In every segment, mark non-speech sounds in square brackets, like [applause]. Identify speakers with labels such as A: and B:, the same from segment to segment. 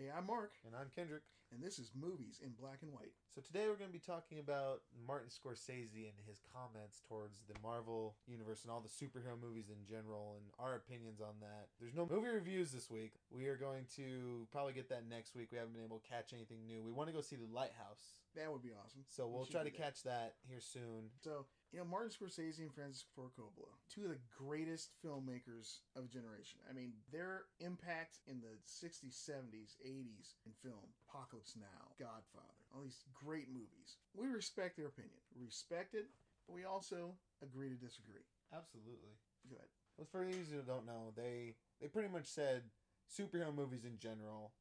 A: Hey, I'm Mark,
B: And I'm Kendrick.
A: and this is Movies in Black and White.
B: So today we're going to be talking about Martin Scorsese and his comments towards the Marvel universe and all the superhero movies in general and our opinions on that. There's no movie reviews this week. We are going to probably get that next week. We haven't been able to catch anything new. We want to go see The Lighthouse.
A: That would be awesome.
B: So
A: We
B: we'll
A: should
B: try to
A: that.
B: catch that here soon.
A: So, you know, Martin Scorsese and Francis Ford Coppola, two of the greatest filmmakers of a generation. I mean, their impact in the 60s, 70s, 80s in film, Apocalypse Now, Godfather, all these great movies. We respect their opinion. Respect it, but we also agree to disagree.
B: Absolutely.
A: Go ahead.
B: Well, for those who don't know, they they pretty much said superhero movies in general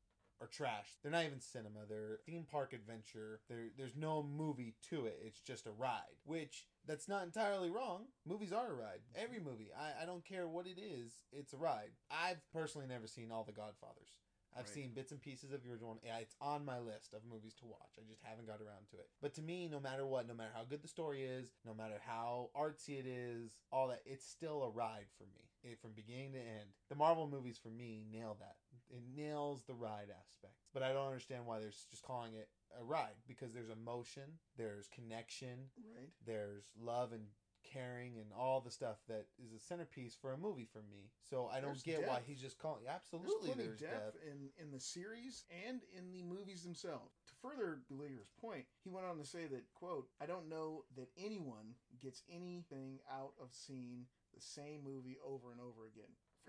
B: are trash. They're not even cinema. They're theme park adventure. There there's no movie to it. It's just a ride. Which that's not entirely wrong. Movies are a ride. Every movie. I, I don't care what it is, it's a ride. I've personally never seen all the Godfathers. I've
A: Right.
B: seen bits and pieces of the original one. Yeah, it's on my list of movies to watch. I just haven't got around to it. But to me, no matter what, no matter how good the story is, no matter how artsy it is, all that, it's still a ride for me. It, from beginning to end. The Marvel movies for me nail that. It nails the ride aspect. But I don't understand why they're just calling it a ride because there's emotion, there's connection,
A: Right?
B: there's love and caring and all the stuff that is a centerpiece for a movie for me. So I don't
A: There's
B: get why he's just calling
A: There's
B: absolutely
A: plenty
B: there's
A: depth,
B: depth.
A: in in the series and in the movies themselves. To further Beleaguer's point, he went on to say that quote, "I don't know that anyone gets anything out of seeing the same movie over and over again."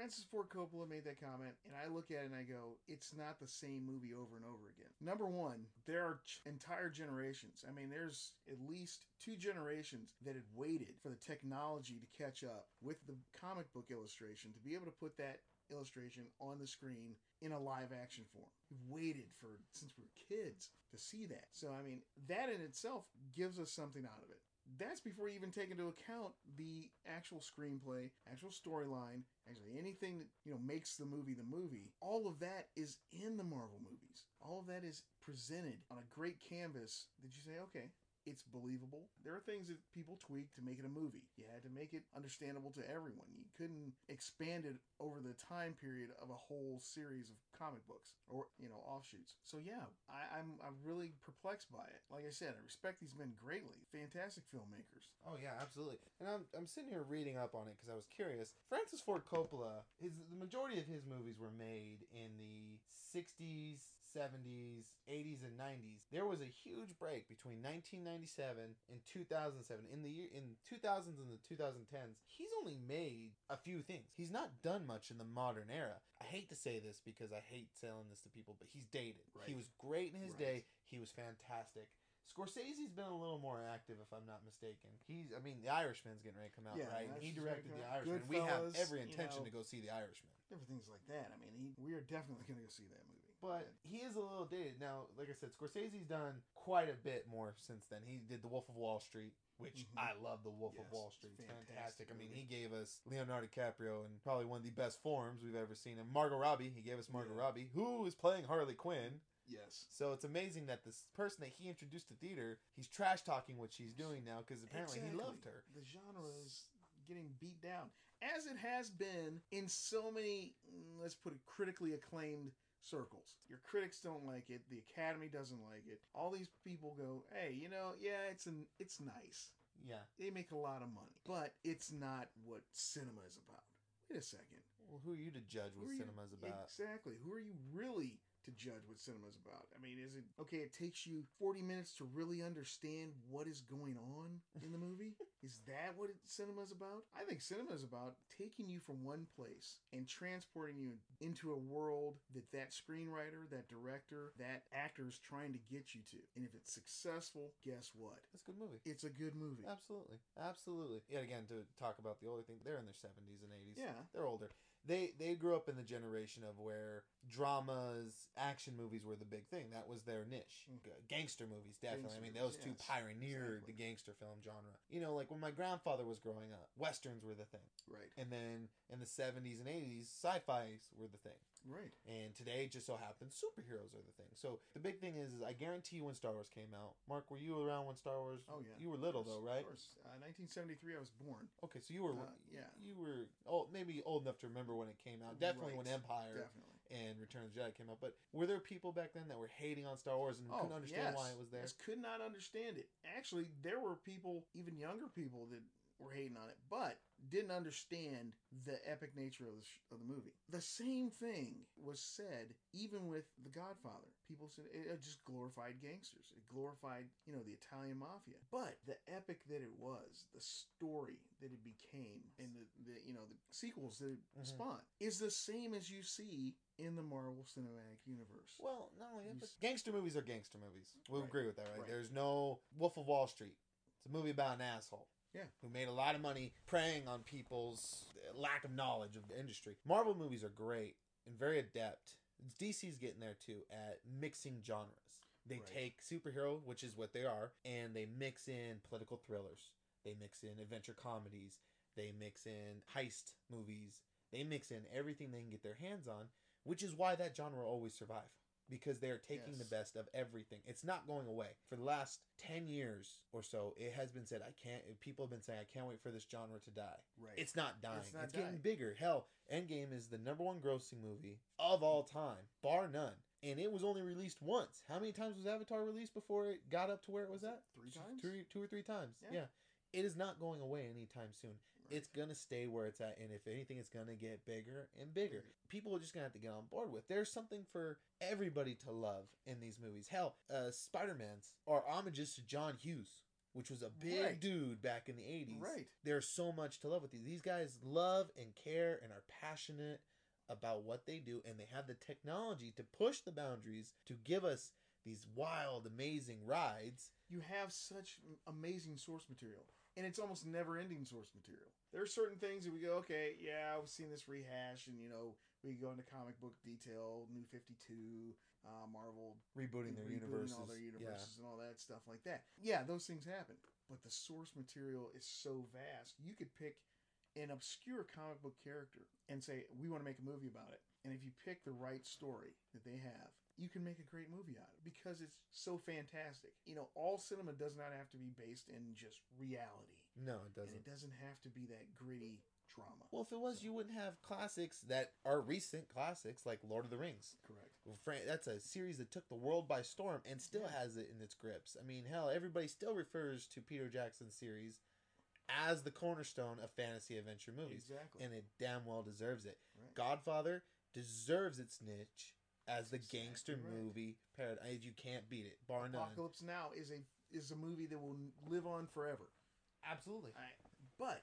A: Francis Ford Coppola made that comment, and I look at it and I go, it's not the same movie over and over again. Number one, there are ch- entire generations. I mean, there's at least two generations that had waited for the technology to catch up with the comic book illustration to be able to put that illustration on the screen in a live action form. We've waited for since we were kids to see that. So I mean, that in itself gives us something out of it. That's before you even take into account the actual screenplay, actual storyline, actually anything that you know makes the movie the movie. All of that is in the Marvel movies. All of that is presented on a great canvas that you say, okay, it's believable. There are things that people tweak to make it a movie. You had to make it understandable to everyone. You couldn't expand it over the time period of a whole series of comic books or you know offshoots. So yeah, I, I'm I'm really perplexed by it. Like I said, I respect these men greatly. Fantastic filmmakers.
B: Oh yeah, absolutely. And I'm I'm sitting here reading up on it because I was curious. Francis Ford Coppola, his the majority of his movies were made in the 60s, 70s, 80s, and 90s. There was a huge break between 1997 and 2007. In the year in 2000s and the 2010s, he's only made a few things. He's not done much in the modern era. I hate to say this because I hate selling this to people, but he's dated.
A: Right.
B: He was great in his
A: Right.
B: day. He was fantastic. Scorsese's been a little more active, if I'm not mistaken. He's, I mean, The Irishman's getting ready to come out,
A: Yeah,
B: right? And he directed The. Irishman. We have
A: Goodfellas,
B: every
A: you
B: intention
A: know.
B: to go see The Irishman.
A: Different things like that. I mean, he, we are definitely going to go see that movie.
B: But he is a little dated. Now, like I said, Scorsese's done quite a bit more since then. He did The Wolf of Wall Street, which
A: Mhm.
B: I love The Wolf of Wall Street.
A: Fantastic
B: fantastic. I mean, he gave us Leonardo DiCaprio in probably one of the best forms we've ever seen. And Margot Robbie, he gave us Margot
A: Yeah.
B: Robbie, who is playing Harley Quinn.
A: yes.
B: So it's amazing that this person that he introduced to theater, he's trash talking what she's doing now because apparently he loved her.
A: The genre is getting beat down, as it has been in so many, let's put it, critically acclaimed circles. Your critics don't like it. The Academy doesn't like it. All these people go, "Hey, you know, yeah, it's an, it's nice.
B: Yeah.
A: They make a lot of money, but it's not what cinema is about." Wait a second.
B: Well, who are you to judge what
A: cinema
B: is about?
A: Exactly. Who are you really to judge what cinema's about? I mean, is it okay? It takes you 40 minutes to really understand what is going on in the movie? [laughs] is that what it, cinema's about? I think cinema is about taking you from one place and transporting you into a world that that screenwriter, that director, that actor is trying to get you to. And if it's successful, guess what?
B: It's a good movie.
A: It's a good movie.
B: Absolutely, absolutely. Yet again, to talk about the older thing, they're in their seventies and eighties.
A: Yeah.
B: they're older. They they grew up in the generation of where dramas, action movies were the big thing. That was their niche. G- Gangster movies, definitely. I mean, those
A: Gangster,
B: two pioneered
A: exactly.
B: the gangster film genre. You know, like when my grandfather was growing up, westerns were the thing,
A: Right.
B: and then in the seventies and eighties, sci-fi's were the thing.
A: Right.
B: And today, just so happens, superheroes are the thing. So the big thing is, is I guarantee you when Star Wars came out. Mark, were you around when Star Wars?
A: Oh yeah.
B: You were little though, right?
A: Of course. Uh, 1973, I was born.
B: Okay, so you were
A: Uh, yeah.
B: you were oh maybe old enough to remember when it came out. Definitely
A: Right.
B: when Empire
A: Definitely.
B: and Return of the Jedi came out. But were there people back then that were hating on Star Wars and couldn't understand why it was there?
A: Oh, Yes, could not understand it. Actually, there were people, even younger people, that were hating on it, but didn't understand the epic nature of the, sh- of the movie. The same thing was said even with The Godfather. People said it, just glorified gangsters. It glorified, you know, the Italian mafia. But the epic that it was, the story that it became, and the, the you know the sequels that it
B: Mhm.
A: spawned is the same as you see in the Marvel Cinematic Universe.
B: Well, not only that, but gangster movies are gangster movies. We'll
A: Right.
B: agree with that, right?
A: Right.
B: There's no Wolf of Wall Street. It's a movie about an asshole.
A: Yeah.
B: Who made a lot of money preying on people's lack of knowledge of the industry. Marvel movies are great and very adept. DC's getting there too at mixing genres. They
A: Right.
B: take superhero, which is what they are, and they mix in political thrillers. They mix in adventure comedies. They mix in heist movies. They mix in everything they can get their hands on, which is why that genre always survive because they're taking the best of everything. It's not going away. For the last 10 years or so, it has been said I can't people have been saying I can't wait for this genre to die.
A: right.
B: It's not dying.
A: It's
B: It's,
A: not
B: getting bigger. Hell, Endgame is the number one grossing movie of all time, bar none. And it was only released once. How many times was Avatar released before it got up to where it was at?
A: three times.
B: Three, two or three times.
A: Yeah.
B: Yeah. It is not going away anytime soon. It's gonna stay where it's at, and if anything, it's gonna get bigger and bigger. People are just gonna have to get on board with. There's something for everybody to love in these movies. Hell, uh, Spider Man's are homages to John Hughes, which was a big
A: Right.
B: dude back in the '80s.
A: Right.
B: There's so much to love with these. These guys love and care and are passionate about what they do, and they have the technology to push the boundaries to give us these wild, amazing rides.
A: you have such amazing source material and it's almost never ending source material there are certain things that we go okay yeah i've seen this rehash and you know we go into comic book detail new 52 uh, marvel
B: rebooting their
A: rebooting
B: universes.
A: all their
B: Yeah.
A: universes and all that stuff like that yeah those things happen but the source material is so vast you could pick an obscure comic book character and say we want to make a movie about it and if you pick the right story that they have you can make a great movie out of it because it's so fantastic you know all cinema does not have to be based in just reality
B: No, it doesn't.
A: it doesn't have to be that gritty drama
B: Well, if it was, you wouldn't have classics that are recent classics like Lord of the Rings.
A: correct
B: Well, Fran- That's a series that took the world by storm and still
A: Yeah.
B: has it in its grips. I mean, hell, everybody still refers to Peter Jackson's series as the cornerstone of fantasy adventure movies,
A: exactly
B: and it damn well deserves it.
A: right.
B: Godfather deserves its niche as the
A: That's
B: gangster
A: right.
B: movie paradise. You can't beat it, bar none.
A: apocalypse now is a is a movie that will live on forever
B: Absolutely.
A: I, but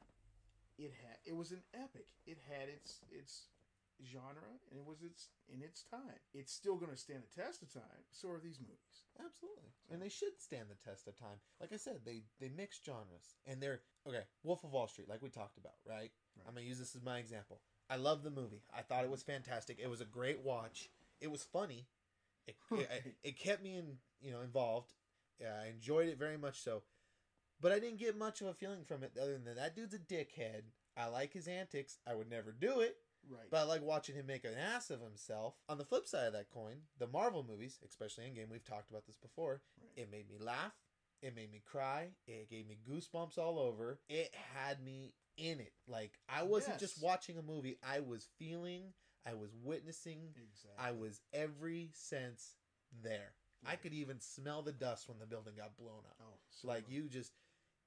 A: it had it was an epic. It had its its genre and it was its in its time. It's still going to stand the test of time. So are these movies.
B: Absolutely. And they should stand the test of time. Like I said, they they mix genres. And they're okay, Wolf of Wall Street, like we talked about, right?
A: Right.
B: I'm gonna use this as my example. I love the movie. I thought it was fantastic. It was a great watch. It was funny. It it, it kept me in you know involved. Yeah, I enjoyed it very much so. But I didn't get much of a feeling from it other than that dude's a dickhead. I like his antics. I would never do it.
A: Right.
B: But I like watching him make an ass of himself. On the flip side of that coin, the Marvel movies, especially Endgame, we've talked about this before,
A: right.
B: it made me laugh. It made me cry. It gave me goosebumps all over. It had me in it. Like, I wasn't just watching a movie, I was feeling, I was witnessing,
A: exactly.
B: I was every sense there. I could even smell the dust when the building got blown up
A: Oh, so
B: like you just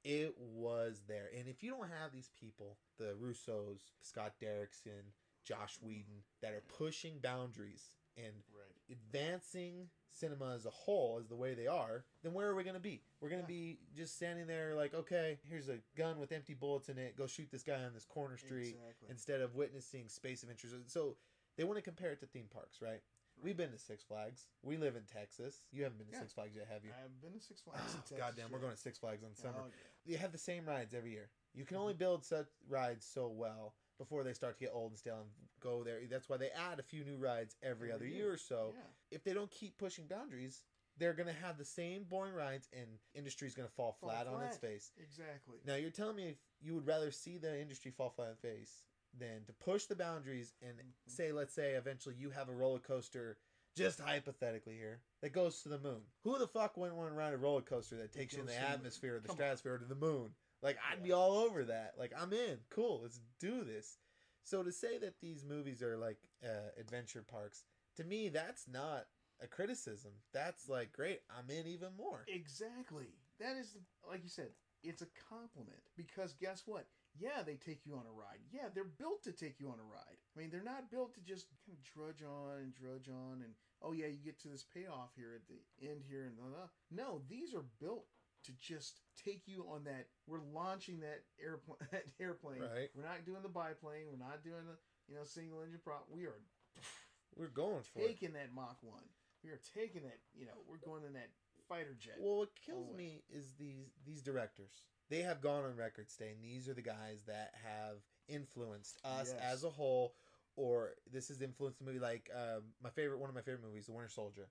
B: it was there and if you don't have these people the russos scott derrickson josh mm-hmm. whedon that are pushing boundaries and
A: Right.
B: advancing cinema as a whole as the way they are then where are we going to be we're going to
A: Yeah.
B: be just standing there like okay here's a gun with empty bullets in it go shoot this guy on this corner street
A: Exactly.
B: instead of witnessing space adventures so they want to compare it to theme parks right We've been to Six Flags. We live in Texas. You haven't been to
A: Yeah.
B: Six Flags yet, have you?
A: I've been to Six Flags. in [sighs] Texas,
B: Goddamn, we're going to Six Flags in summer.
A: Oh, yeah.
B: You have the same rides every year. You can
A: Mm-hmm.
B: only build such rides so well before they start to get old and stale and go there. That's why they add a few new rides every,
A: Every
B: other
A: year.
B: year or so.
A: yeah.
B: If they don't keep pushing boundaries, they're going to have the same boring rides and industry's going to fall,
A: Fall
B: flat, on its face.
A: Exactly.
B: Now, you're telling me if you would rather see the industry fall flat on its face than to push the boundaries and
A: Mhm.
B: say, let's say, eventually you have a roller coaster, just hypothetically here, that goes to the moon. Who the fuck wouldn't want to ride a roller coaster that takes you in the
A: to the moon.
B: atmosphere of the stratosphere to the moon? Like, I'd
A: Yeah.
B: be all over that. Like, I'm in. Cool, let's do this. So to say that these movies are like uh, adventure parks, To me, that's not a criticism. That's like, great, I'm in even more.
A: Exactly. That is, like you said, it's a compliment because guess what? Yeah, they take you on a ride. Yeah, they're built to take you on a ride. I mean, they're not built to just kind of drudge on and drudge on and oh yeah, you get to this payoff here at the end here and blah, blah. No, these are built to just take you on that. We're launching that airplane. [laughs] That airplane.
B: Right.
A: We're not doing the biplane. We're not doing the you know single engine prop. We are [laughs]
B: We're going for it.
A: taking that Mach one. We are taking that. You know, we're going in that fighter jet.
B: Well, what kills me is these these directors. They have gone on record saying these are the guys that have influenced us
A: Yes.
B: as a whole, or this has influenced the movie. Like um, my favorite, one of my favorite movies, The Winter Soldier,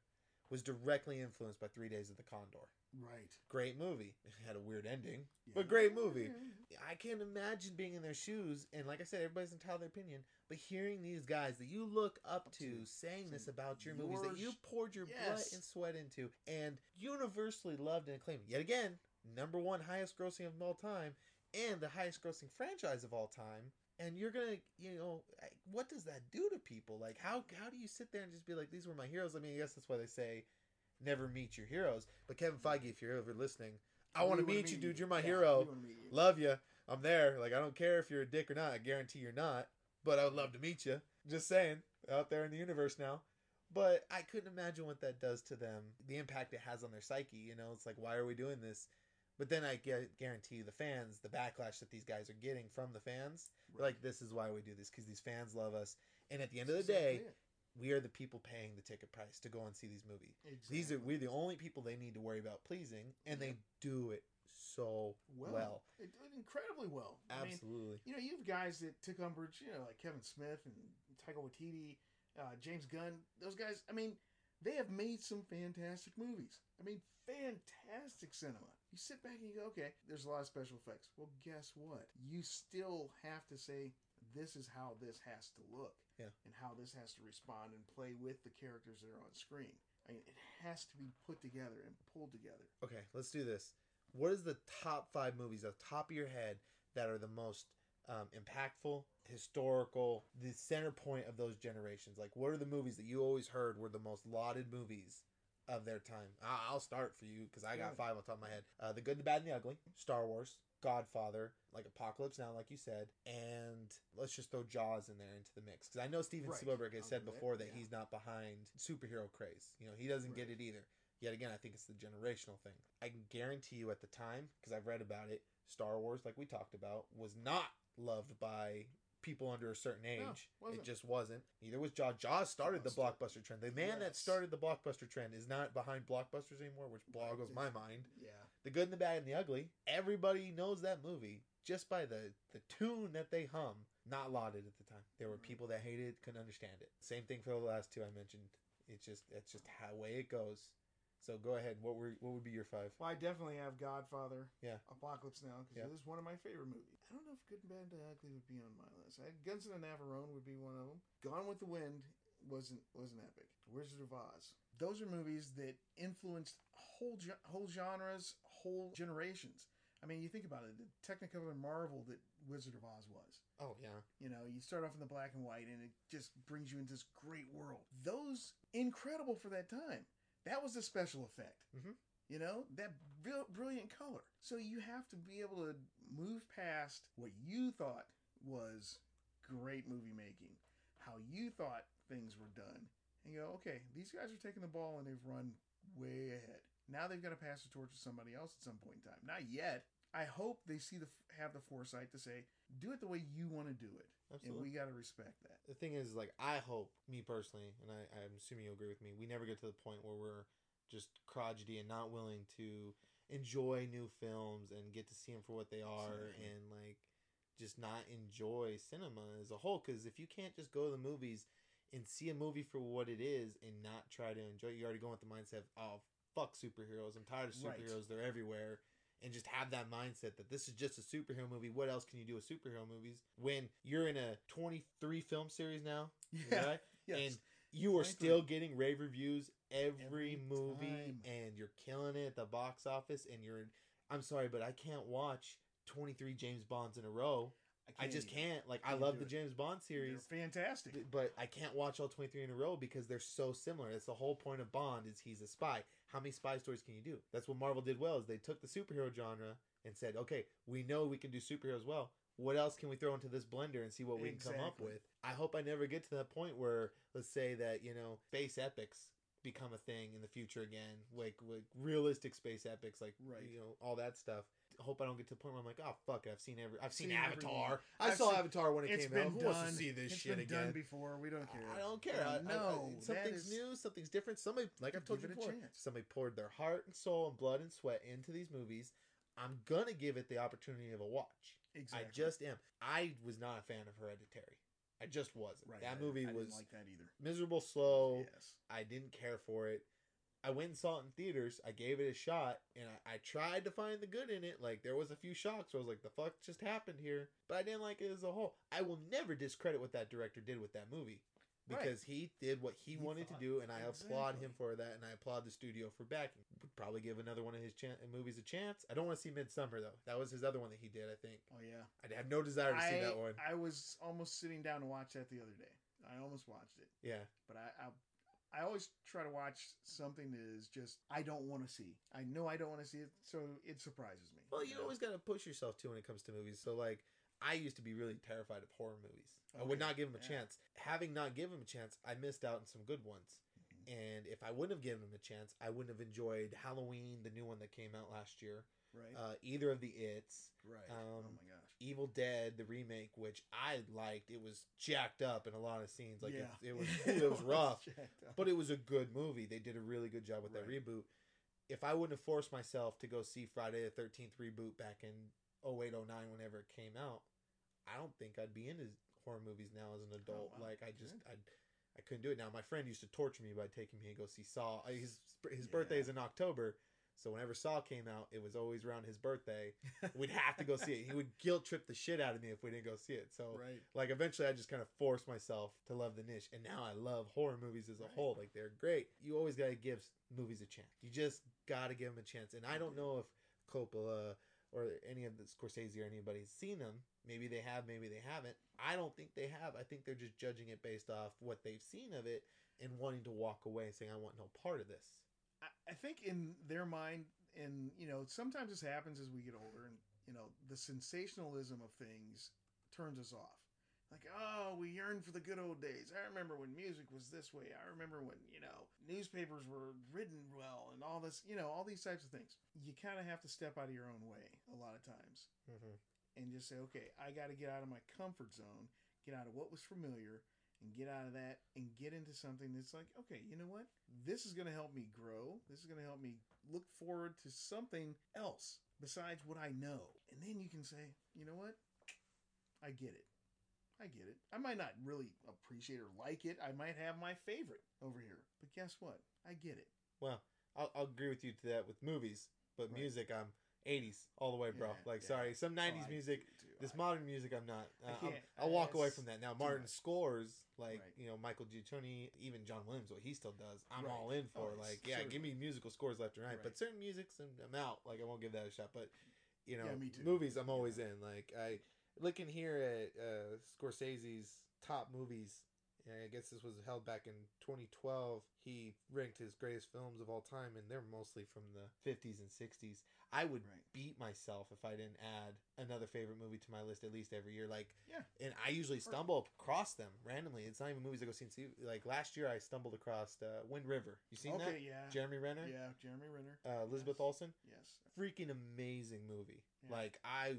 B: was directly influenced by Three Days of the Condor.
A: right.
B: Great movie. [laughs] It had a weird ending,
A: Yeah.
B: but great movie. Mm-hmm. I can't imagine being in their shoes. And like I said, everybody's entitled to their opinion. But hearing these guys that you look up to
A: To.
B: saying this about your movies that you poured your blood and sweat into and universally loved and acclaimed, yet again, number one highest grossing of all time and the highest grossing franchise of all time. And you're gonna, you know, what does that do to people? Like, how how do you sit there and just be like, these were my heroes? I mean, I guess that's why they say, never meet your heroes. But Kevin mm-hmm. Feige, if you're ever listening, I want to meet you, dude. You're my
A: Yeah,
B: hero
A: we wanna meet you.
B: love you. I'm there. Like I don't care if you're a dick or not. I guarantee you're not. But I would love to meet you. Just saying, out there in the universe now. But I couldn't imagine what that does to them. The impact it has on their psyche. You know, it's like why are we doing this? But then I gu- guarantee you, the fans, the backlash that these guys are getting from the fans, they're like, this is why we do this because these fans love us. And at the end of the day,
A: Exactly
B: we are the people paying the ticket price to go and see these movies.
A: it.
B: These are we're the only people they need to worry about pleasing, and they do it so
A: well,
B: well.
A: It incredibly well. I mean,
B: Absolutely.
A: you know, you have guys that took umbrage, you know, like Kevin Smith and Taika Waititi, uh, James Gunn. Those guys, I mean, they have made some fantastic movies. I mean, fantastic cinema. You sit back and you go, okay, there's a lot of special effects. Well, guess what? You still have to say, this is how this has to look.
B: Yeah.
A: And how this has to respond and play with the characters that are on screen. I mean, it has to be put together and pulled together.
B: Okay, let's do this. What is the top five movies off the top of your head that are the most um, impactful, historical, the center point of those generations? Like, what are the movies that you always heard were the most lauded movies of their time? I- I'll start for you because I got five on top of my head. Uh, the Good, the Bad, and the Ugly, Star Wars, Godfather, like Apocalypse Now, like you said, and let's just throw Jaws in there into the mix because I know Steven
A: Right.
B: Spielberg has
A: I'll
B: said before that
A: yeah.
B: he's not behind superhero craze. You know, he doesn't get it either. Yet again, I think it's the generational thing. I can guarantee you at the time, because I've read about it, Star Wars, like we talked about, was not loved by people under a certain age. it just wasn't. Neither was Jaws. Jaws started the blockbuster trend. The man that started the blockbuster trend is not behind blockbusters anymore, which boggles my mind.
A: Yeah.
B: The Good and the Bad and the Ugly. Everybody knows that movie just by the the tune that they hum. Not lauded at the time. There were people that hated it, couldn't understand it. Same thing for the last two I mentioned. It's just it's just how way it goes. So go ahead. What were what would be your five?
A: Well, I definitely have Godfather.
B: Yeah.
A: Apocalypse Now because
B: Yeah.
A: it is one of my favorite movies. I don't know if Good and Bad and Ugly would be on my list. I Guns and Navarone would be one of them. Gone with the Wind wasn't wasn't epic. Wizard of Oz. Those are movies that influenced whole whole genres, whole generations. I mean, you think about it, the Technicolor marvel that Wizard of Oz was.
B: Oh yeah.
A: You know, you start off in the black and white, and it just brings you into this great world. Those incredible for that time. That was a special effect.
B: Mhm.
A: You know that brilliant color. So you have to be able to move past what you thought was great movie making, how you thought things were done, and go, okay, these guys are taking the ball and they've run way ahead. Now they've got to pass the torch to somebody else at some point in time. Not yet. I hope they see the have the foresight to say, do it the way you want to do it, and we got to respect that.
B: the thing is, like, I hope, me personally, and I, I'm assuming you'll agree with me, we never get to the point where we're just crotchety and not willing to enjoy new films and get to see them for what they are
A: Exactly.
B: and, like, just not enjoy cinema as a whole. Because if you can't just go to the movies and see a movie for what it is and not try to enjoy it, you already go with the mindset of, oh, fuck superheroes. I'm tired of
A: Right.
B: superheroes. They're everywhere and just have that mindset that this is just a superhero movie. What else can you do with superhero movies when you're in a 23 film series now? [laughs] right?
A: Yes.
B: And you are
A: 23.
B: still getting rave reviews every,
A: Every
B: movie
A: time.
B: and you're killing it at the box office and you're I'm sorry, but I can't watch 23 James Bonds in a row I just can't. Like I
A: Can't
B: love the
A: it.
B: James Bond series.
A: They're fantastic.
B: But I can't watch all 23 in a row because they're so similar. That's the whole point of Bond is he's a spy. How many spy stories can you do? That's what Marvel did well is they took the superhero genre and said, "Okay, we know we can do superheroes well. What else can we throw into this blender and see what we can come up with?" I hope I never get to that point where let's say that, you know, space epics become a thing in the future again, like like realistic space epics like
A: Right.
B: you know, all that stuff. I hope I don't get to the point where I'm like, "Oh fuck, it, I've seen every I've seen,
A: Seen
B: Avatar.
A: everything.
B: I
A: I've
B: saw
A: seen-
B: Avatar when it came out. Who
A: done.
B: wants to see this
A: It's
B: shit
A: been
B: again?"
A: done before. We don't care.
B: I don't care. I,
A: no,
B: I- something's new, something's different. Somebody, like I've told you before, somebody poured their heart and soul and blood and sweat into these movies. I'm gonna give it the opportunity of a watch.
A: Exactly.
B: I just am. I was not a fan of Hereditary. I just wasn't.
A: right.
B: that movie
A: I
B: was
A: like that either.
B: miserable, slow.
A: Yes.
B: I didn't care for it. I went and saw it in theaters. I gave it a shot, and I, I tried to find the good in it. Like there was a few shocks where I was like, "The fuck just happened here?" But I didn't like it as a whole. I will never discredit what that director did with that movie
A: Right.
B: because he did what he,
A: He
B: wanted to do, and I applaud him for that, and I applaud the studio for backing. Would probably give another one of his chan- movies a chance. I don't want to see Midsummer though. That was his other one that he did. I think
A: Oh yeah.
B: I have no desire to see that one.
A: I was almost sitting down to watch that the other day. I almost watched it,
B: Yeah,
A: but I, I I always try to watch something that is just I don't want to see. I know I don't want to see it, so it surprises me.
B: Well, you
A: know?
B: always got to push yourself too when it comes to movies. So, like, I used to be really terrified of horror movies. I would not give them a
A: yeah.
B: chance. Having not given them a chance, I missed out on some good ones.
A: Mhm.
B: And if I wouldn't have given them a chance, I wouldn't have enjoyed Halloween, the new one that came out last year.
A: right,
B: Uh, either of the It's,
A: right.
B: um,
A: oh my gosh.
B: Evil Dead, the remake, which I liked. It was jacked up in a lot of scenes. Like
A: yeah,
B: it, [laughs] it was, it was rough but it was a good movie. They did a really good job with that reboot. If I wouldn't have forced myself to go see Friday the Thirteenth reboot back in 08, 09, whenever it came out, I don't think I'd be into horror movies now as an oh, adult.
A: wow.
B: Like I just. I I couldn't do it now. My friend used to torture me by taking me to go see Saw. His his
A: Yeah.
B: birthday is in October. So whenever Saw came out, it was always around his birthday. We'd have to go see it. He would guilt trip the shit out of me if we didn't go see it. So
A: right.
B: like eventually I just kind of forced myself to love the niche and now I love horror movies as a
A: Right.
B: whole like they're great you always got to give movies a chance you just got to give them a chance and I don't know if Coppola or any of the Scorsese or anybody's seen them maybe they have maybe they haven't I don't think they have I think they're just judging it based off what they've seen of it and wanting to walk away and saying I want no part of this
A: I, I think in their mind, and you know, sometimes this happens as we get older, and you know, the sensationalism of things turns us off. Like, oh, we yearn for the good old days. I remember when music was this way. I remember when you know newspapers were written well, and all this, you know, all these types of things. You kind of have to step out of your own way a lot of times,
B: mm-hmm.
A: and just say, okay, I got to get out of my comfort zone, get out of what was familiar, and get out of that and get into something that's like, okay, you know what? This is going to help me grow. This is going to help me look forward to something else besides what I know. And then you can say, you know what? I get it. I get it. I might not really appreciate or like it. I might have my favorite over here. But guess what? I get it.
B: well I'll, I'll agree with you to that with movies but
A: Right.
B: music I'm 80s all the way bro
A: Yeah,
B: like
A: yeah.
B: sorry some 90s
A: Oh,
B: music
A: do.
B: This
A: I-
B: modern music, I'm not.
A: I
B: Uh, I'll,
A: can't.
B: I'll walk away from that. Now, Martin scores like
A: Right.
B: you know Michael Giacchino, even John Williams, what he still does. I'm
A: Right.
B: all in for.
A: Oh,
B: like, yeah, give me musical scores left and right.
A: Right.
B: But certain musics, I'm, I'm out. Like, I won't give that a shot. But you know,
A: Yeah,
B: movies, I'm always in. Like, I looking here at uh, Scorsese's top movies. I guess this was held back in 2012. He ranked his greatest films of all time, and they're mostly from the 50s and 60s. I would
A: Right.
B: beat myself if I didn't add another favorite movie to my list at least every year. Like,
A: Yeah.
B: and I usually stumble across them randomly. It's not even movies I go see and see. Like last year, I stumbled across uh, Wind River. You seen
A: okay,
B: that?
A: yeah.
B: Jeremy Renner,
A: Yeah, Jeremy Renner.
B: uh, Elizabeth
A: Yes.
B: Olsen.
A: Yes.
B: Freaking amazing movie.
A: Yeah.
B: Like I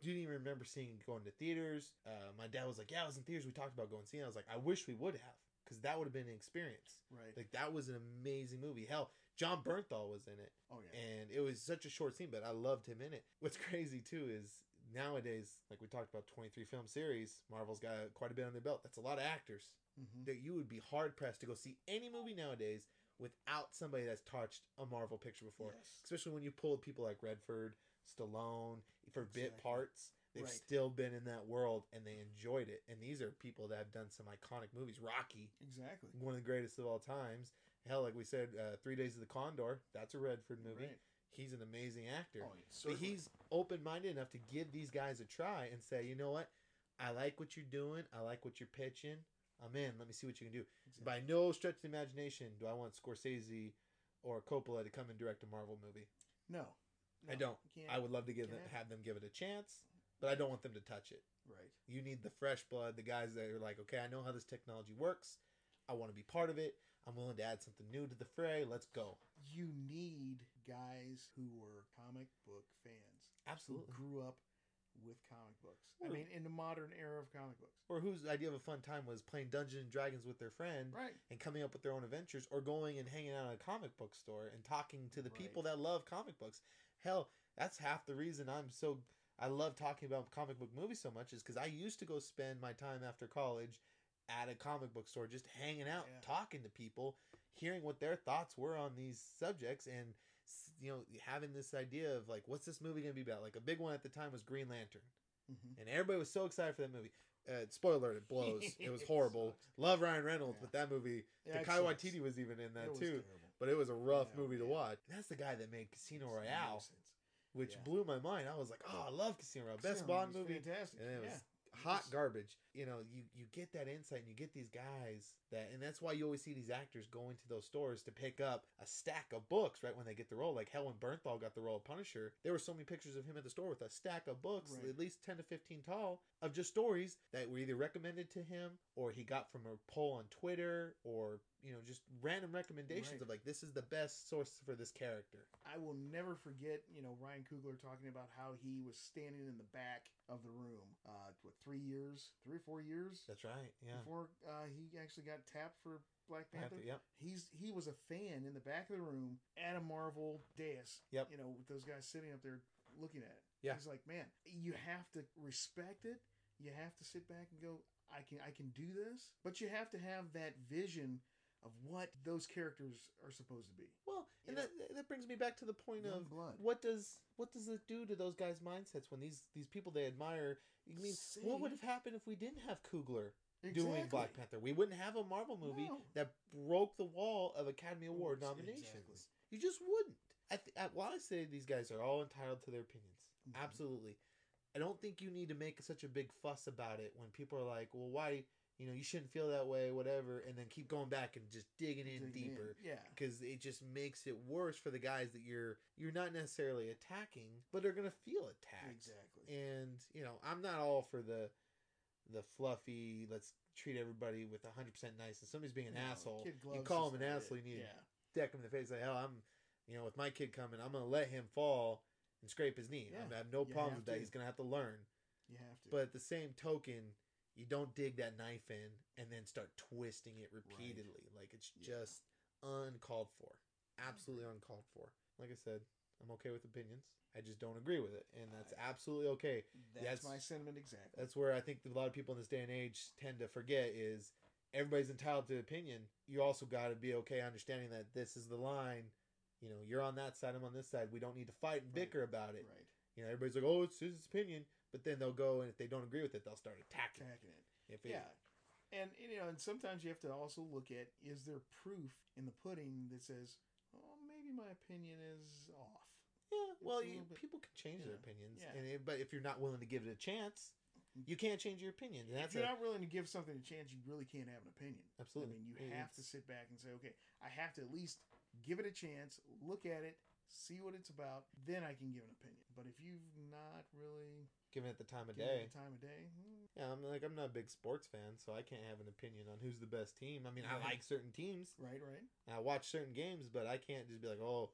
B: didn't even remember seeing going to theaters. Uh, my dad was like, "Yeah, I was in theaters. We talked about going to see." it. I was like, "I wish we would have." Because that would have been an experience.
A: Right.
B: Like that was an amazing movie. Hell, Jon Bernthal was in it
A: oh yeah.
B: and it was such a short scene, but I loved him in it. What's [laughs] crazy too is nowadays, like we talked about, twenty three film series, Marvel's got quite a bit on their belt. That's a lot of actors
A: hmm
B: that you would be hard pressed to go see any movie nowadays without somebody that's touched a Marvel picture before.
A: Yes.
B: Especially when you pulled people like Redford, Stallone for bit parts. They've
A: Right.
B: still been in that world and they enjoyed it. And these are people that have done some iconic movies. Rocky,
A: Exactly.
B: one of the greatest of all times. Hell, like we said, uh, Three Days of the Condor. That's a Redford movie.
A: Right.
B: He's an amazing actor.
A: Oh,
B: but he's open minded enough to give these guys a try and say, you know what? I like what you're doing. I like what you're pitching. I'm in. Let me see what you can do.
A: Exactly.
B: By no stretch of the imagination do I want Scorsese or Coppola to come and direct a Marvel movie.
A: no,
B: I don't. I would love to give them,
A: have
B: them give it a chance, but I don't want them to touch it.
A: right.
B: You need the fresh blood, the guys that are like, okay, I know how this technology works. I want to be part of it. I'm willing to add something new to the fray. Let's go.
A: You need guys who were comic book fans who grew up with comic books. I mean, in the modern era of comic books.
B: Or whose idea of a fun time was playing Dungeons and Dragons with their friend
A: Right.
B: and coming up with their own adventures, or going and hanging out at a comic book store and talking to the
A: Right.
B: people that love comic books. Hell, that's half the reason I'm so I love talking about comic book movies so much is because I used to go spend my time after college at a comic book store just hanging out,
A: Yeah.
B: talking to people, hearing what their thoughts were on these subjects, and you know having this idea of like, what's this movie gonna be about? Like a big one at the time was Green Lantern
A: hmm
B: and everybody was so excited for that movie. Uh, spoiler: alert, it blows. [laughs] it was horrible.
A: sucked.
B: Love Ryan Reynolds,
A: Yeah.
B: but that movie,
A: Yeah, it
B: Taika. Waititi was even in that
A: It
B: too.
A: terrible.
B: But it was a rough
A: Yeah,
B: movie to watch. That's the guy that made Casino Royale. Which
A: Yeah.
B: blew my mind. I was like, oh, I love Casino Royale, best
A: Casino
B: Bond movie,
A: Fantastic.
B: and it was
A: yeah.
B: hot garbage. You know, you you get that insight, and you get these guys that, and that's why you always see these actors going to those stores to pick up a stack of books right when they get the role. Like Helen Bernthal got the role of Punisher. There were so many pictures of him at the store with a stack of books,
A: Right.
B: at least ten to fifteen tall, of just stories that were either recommended to him or he got from a poll on Twitter or you know just random recommendations
A: Right.
B: of like this is the best source for this character.
A: I will never forget, you know, Ryan Coogler talking about how he was standing in the back of the room, uh, what three years, three or four years
B: That's right. Yeah.
A: before uh, he actually got tapped for Black Panther.
B: Panther, yep.
A: He's he was a fan in the back of the room at a Marvel dais.
B: Yep.
A: You know, with those guys sitting up there looking at it.
B: Yeah.
A: He's like, man, you have to respect it. You have to sit back and go, I can I can do this. But you have to have that vision of what those characters are supposed to be.
B: Well, and
A: You
B: that, that brings me back to the point
A: Young
B: of
A: blood.
B: what does what does it do to those guys' mindsets when these these people they admire? I mean, what would have happened if we didn't have Coogler doing Black Panther? We wouldn't have a Marvel movie
A: No.
B: that broke the wall of Academy Award nominations.
A: exactly.
B: You just wouldn't. I th- I, while I say these guys are all entitled to their opinions,
A: Mhm.
B: absolutely. I don't think you need to make such a big fuss about it when people are like, "Well, why?" You know, you shouldn't feel that way, whatever, and then keep going back and just digging in
A: Digging in.
B: deeper
A: Yeah.
B: because it just makes it worse for the guys that you're you're not necessarily attacking, but are gonna feel attacked.
A: Exactly.
B: And you know, I'm not all for the the fluffy. Let's treat everybody with 100 percent nice. And somebody's being an
A: No,
B: asshole. You call him an asshole.
A: it.
B: You need
A: yeah.
B: to deck him in the face. Like hell, I'm you know, with my kid coming, I'm gonna let him fall and scrape his knee.
A: Yeah,
B: I have no
A: you
B: problems with that.
A: to.
B: He's gonna have to learn.
A: You have to.
B: But at the same token, you don't dig that knife in and then start twisting it repeatedly. Like it's
A: Yeah.
B: just uncalled for. Absolutely mm-hmm. uncalled for. Like I said, I'm okay with opinions. I just don't agree with it. And that's
A: I-
B: absolutely okay.
A: that's
B: that's-
A: my sentiment exactly.
B: That's where I think a lot of people in this day and age tend to forget is everybody's entitled to opinion. You also got to be okay understanding that this is the line. You know, you're on that side, I'm on this side. We don't need to fight and
A: Right.
B: bicker about it.
A: right.
B: You know, everybody's like, "Oh, it's his opinion," but then they'll go and if they don't agree with it, they'll start attacking.
A: Attacking it.
B: If it,
A: Yeah. And you know, and sometimes you have to also look at is there proof in the pudding that says, "Oh, maybe my opinion is off."
B: Yeah, well, you,
A: bit-
B: people can change their opinions,
A: yeah.
B: and it, but if you're not willing to give it a chance, mm-hmm. you can't change your opinion.
A: If
B: that's
A: you're
B: a,
A: not willing to give something a chance, you really can't have an opinion.
B: absolutely.
A: I mean, you have to sit back and say, "Okay, I have to at least give it a chance, look at it, see what it's about, then I can give an opinion." But if you've not really
B: given it the time of day.
A: time of day, hmm,
B: Yeah, I'm like I'm not a big sports fan, so I can't have an opinion on who's the best team. I mean, I like certain teams,
A: right, right,
B: and I watch certain games, but I can't just be like, "Oh,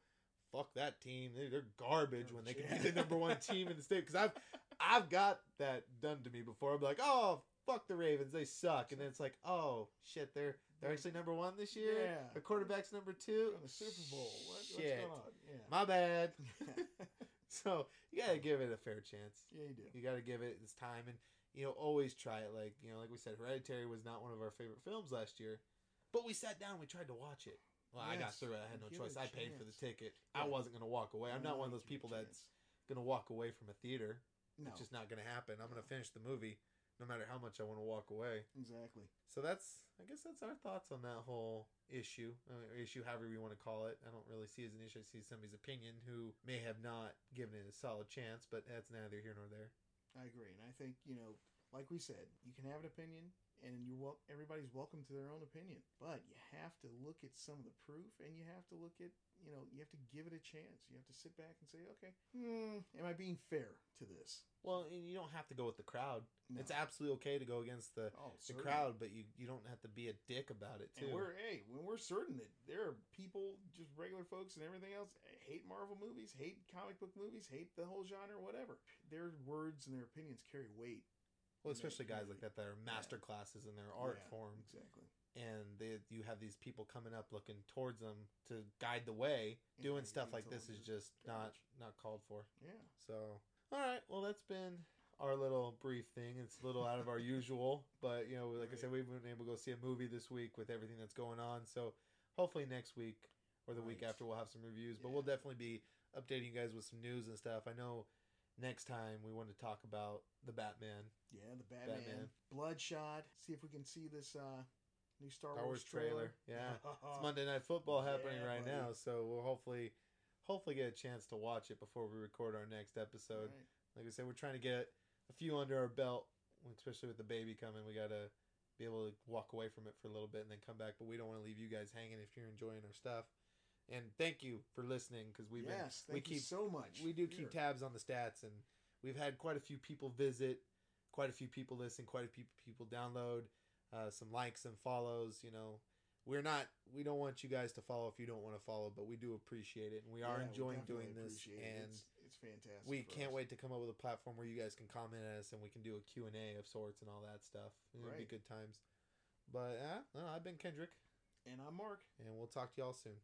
B: fuck that team. They're, they're garbage when they can be the number one team in the state." Because I've I've got that done to me before. I'm like, "Oh, fuck the Ravens. They suck," and then it's like, "Oh shit, they're they're actually number one this year.
A: Yeah.
B: The quarterback's number 2
A: in the Super Bowl. What, what's going on? Yeah,
B: My bad. [laughs] [laughs] So you gotta give it a fair chance.
A: Yeah, you do.
B: You gotta give it its time, and you know, always try it. Like you know, like we said, Hereditary was not one of our favorite films last year, but we sat down, we tried to watch it. Well, I got through it. I had no
A: Give
B: choice. I paid for the ticket. I wasn't gonna walk away. I'm not one of those
A: Give it a
B: people that's gonna walk away from a theater.
A: no,
B: It's just not gonna happen. I'm gonna finish the movie, no matter how much I want to walk away.
A: exactly.
B: So that's, I guess that's our thoughts on that whole issue, uh, or issue, however you want to call it. I don't really see it as an issue. I see somebody's opinion who may have not given it a solid chance, but that's neither here nor there.
A: I agree, and I think you know like we said, you can have an opinion, and you're wel- everybody's welcome to their own opinion. But you have to look at some of the proof, and you have to look at you know you have to give it a chance. You have to sit back and say, okay, hmm, am I being fair to this?
B: Well, and you don't have to go with the crowd.
A: No.
B: It's absolutely okay to go against the,
A: oh,
B: the crowd, but you, you don't have to be a dick about it too.
A: And we're hey, when we're certain that there are people, just regular folks and everything else, hate Marvel movies, hate comic book movies, hate the whole genre, whatever. Their words and their opinions carry weight.
B: Well, especially guys like that that are master classes in their art
A: Yeah,
B: form,
A: Exactly.
B: and they you have these people coming up looking towards them to guide the way. Doing
A: you
B: stuff like this is just not not called for.
A: Yeah.
B: So, all right. Well, that's been our little brief thing. It's a little out of our [laughs] usual, but you know, like I said, we've been able to go see a movie this week with everything that's going on. So, hopefully next week or the week after we'll have some reviews. But
A: Yeah.
B: we'll definitely be updating you guys with some news and stuff. I know next time we want to talk about the Batman
A: Yeah, the Batman,
B: Batman.
A: Bloodshot. See if we can see this uh new Star,
B: Star Wars
A: Wars,
B: trailer. Yeah. [laughs] It's Monday Night Football happening
A: Yeah,
B: right
A: buddy.
B: now, so we'll hopefully hopefully get a chance to watch it before we record our next episode.
A: Right.
B: Like I said, we're trying to get a few under our belt, especially with the baby coming. We got to be able to walk away from it for a little bit and then come back. But we don't want to leave you guys hanging if you're enjoying our stuff. And thank you for listening because we've
A: yes,
B: been we keep
A: so much.
B: we do keep
A: Here.
B: tabs on the stats and we've had quite a few people visit, quite a few people listen, quite a few people download, uh, some likes and follows. You know, we're not we don't want you guys to follow if you don't want to follow, but we do appreciate it and we are enjoying
A: definitely
B: doing this
A: it.
B: and
A: it's, it's fantastic.
B: we can't
A: us.
B: wait to come up with a platform where you guys can comment at us and we can do a q&a of sorts and all that stuff it'll be
A: Right.
B: good times but uh, no, i've been kendrick
A: And I'm Mark.
B: and we'll talk to y'all soon